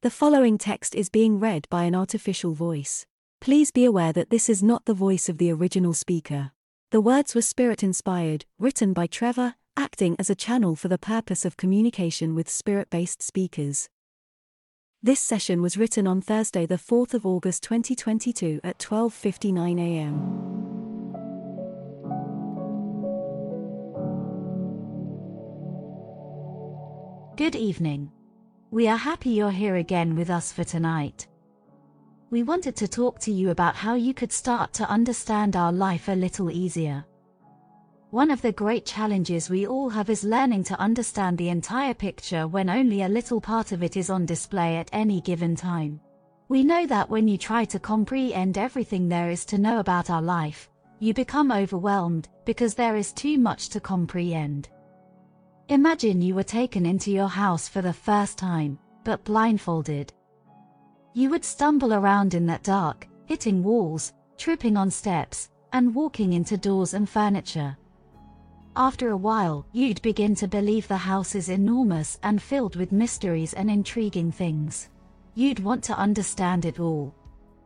The following text is being read by an artificial voice. Please be aware that this is not the voice of the original speaker. The words were spirit inspired, written by Trevor, acting as a channel for the purpose of communication with spirit based speakers. This session was written on Thursday, the 4th of August 2022 at 12:59 a.m. Good evening. We are happy you're here again with us for tonight. We wanted to talk to you about how you could start to understand our life a little easier. One of the great challenges we all have is learning to understand the entire picture when only a little part of it is on display at any given time. We know that when you try to comprehend everything there is to know about our life, you become overwhelmed because there is too much to comprehend. Imagine you were taken into your house for the first time, but blindfolded. You would stumble around in that dark, hitting walls, tripping on steps, and walking into doors and furniture. After a while, you'd begin to believe the house is enormous and filled with mysteries and intriguing things. You'd want to understand it all.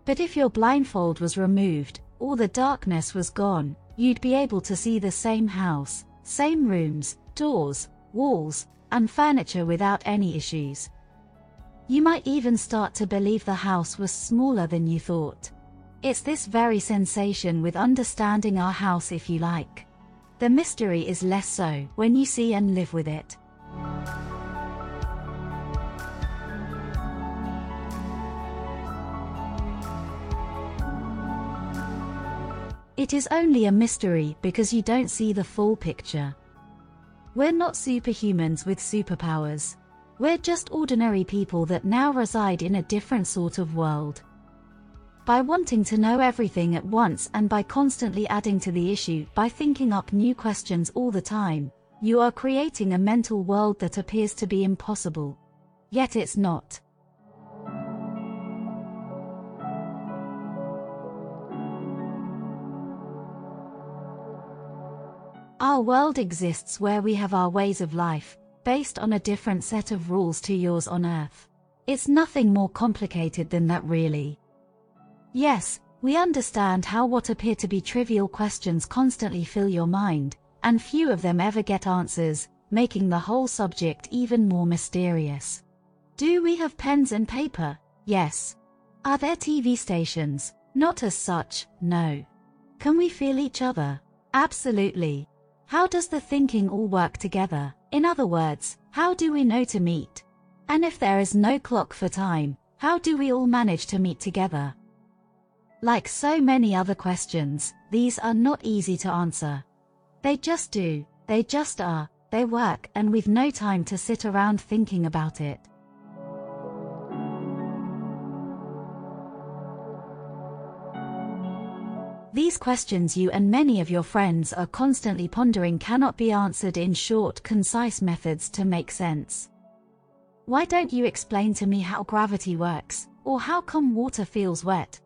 But if your blindfold was removed, or the darkness was gone, you'd be able to see the same house, same rooms, doors, walls, and furniture without any issues. You might even start to believe the house was smaller than you thought. It's this very sensation with understanding our house if you like. The mystery is less so when you see and live with it. It is only a mystery because you don't see the full picture. We're not superhumans with superpowers. We're just ordinary people that now reside in a different sort of world. By wanting to know everything at once and by constantly adding to the issue by thinking up new questions all the time, you are creating a mental world that appears to be impossible. Yet it's not. Our world exists where we have our ways of life, based on a different set of rules to yours on Earth. It's nothing more complicated than that really. Yes, we understand how what appear to be trivial questions constantly fill your mind, and few of them ever get answers, making the whole subject even more mysterious. Do we have pens and paper? Yes. Are there TV stations? Not as such, no. Can we feel each other? Absolutely. How does the thinking all work together? In other words, how do we know to meet? And if there is no clock for time, how do we all manage to meet together? Like so many other questions, these are not easy to answer. They just do, they just are, they work and we've no time to sit around thinking about it. These questions you and many of your friends are constantly pondering cannot be answered in short, concise methods to make sense. Why don't you explain to me how gravity works, or how come water feels wet?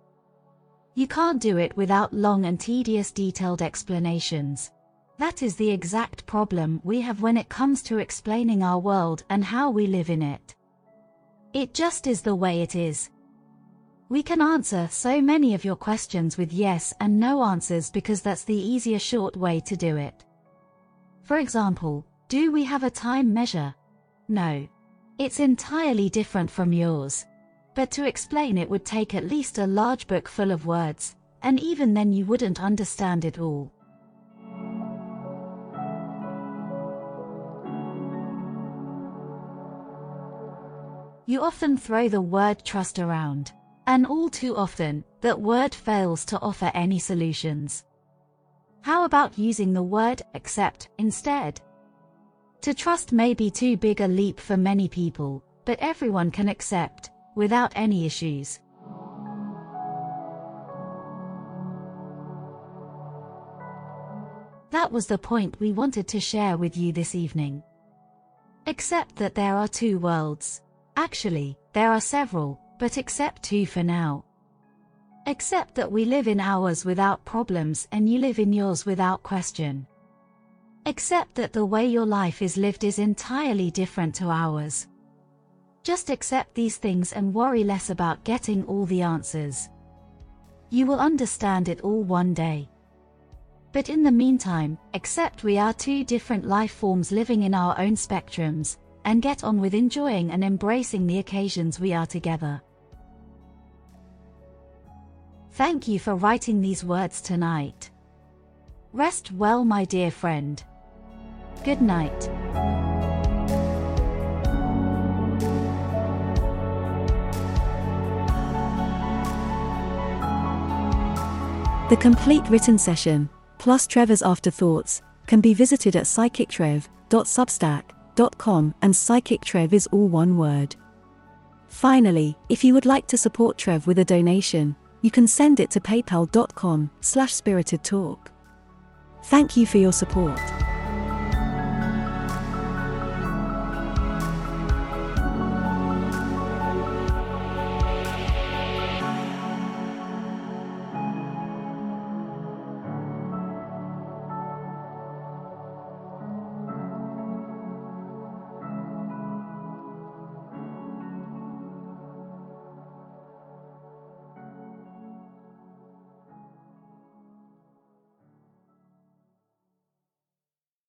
You can't do it without long and tedious detailed explanations. That is the exact problem we have when it comes to explaining our world and how we live in it. It just is the way it is, we can answer so many of your questions with yes and no answers because that's the easier short way to do it. For example, do we have a time measure? No. It's entirely different from yours. But to explain it would take at least a large book full of words, and even then you wouldn't understand it all. You often throw the word trust around. And all too often, that word fails to offer any solutions. How about using the word accept instead? To trust may be too big a leap for many people, but everyone can accept, without any issues. That was the point we wanted to share with you this evening. Accept that there are two worlds. Actually, there are several, but accept two for now. Accept that we live in ours without problems and you live in yours without question. Accept that the way your life is lived is entirely different to ours. Just accept these things and worry less about getting all the answers. You will understand it all one day. But in the meantime, accept we are two different life forms living in our own spectrums, and get on with enjoying and embracing the occasions we are together. Thank you for writing these words tonight. Rest well, my dear friend. Good night. The complete written session, plus Trevor's afterthoughts, can be visited at psychictrev.substack.com and psychictrev is all one word. Finally, if you would like to support Trev with a donation, you can send it to paypal.com slash spiritedtalk. Thank you for your support.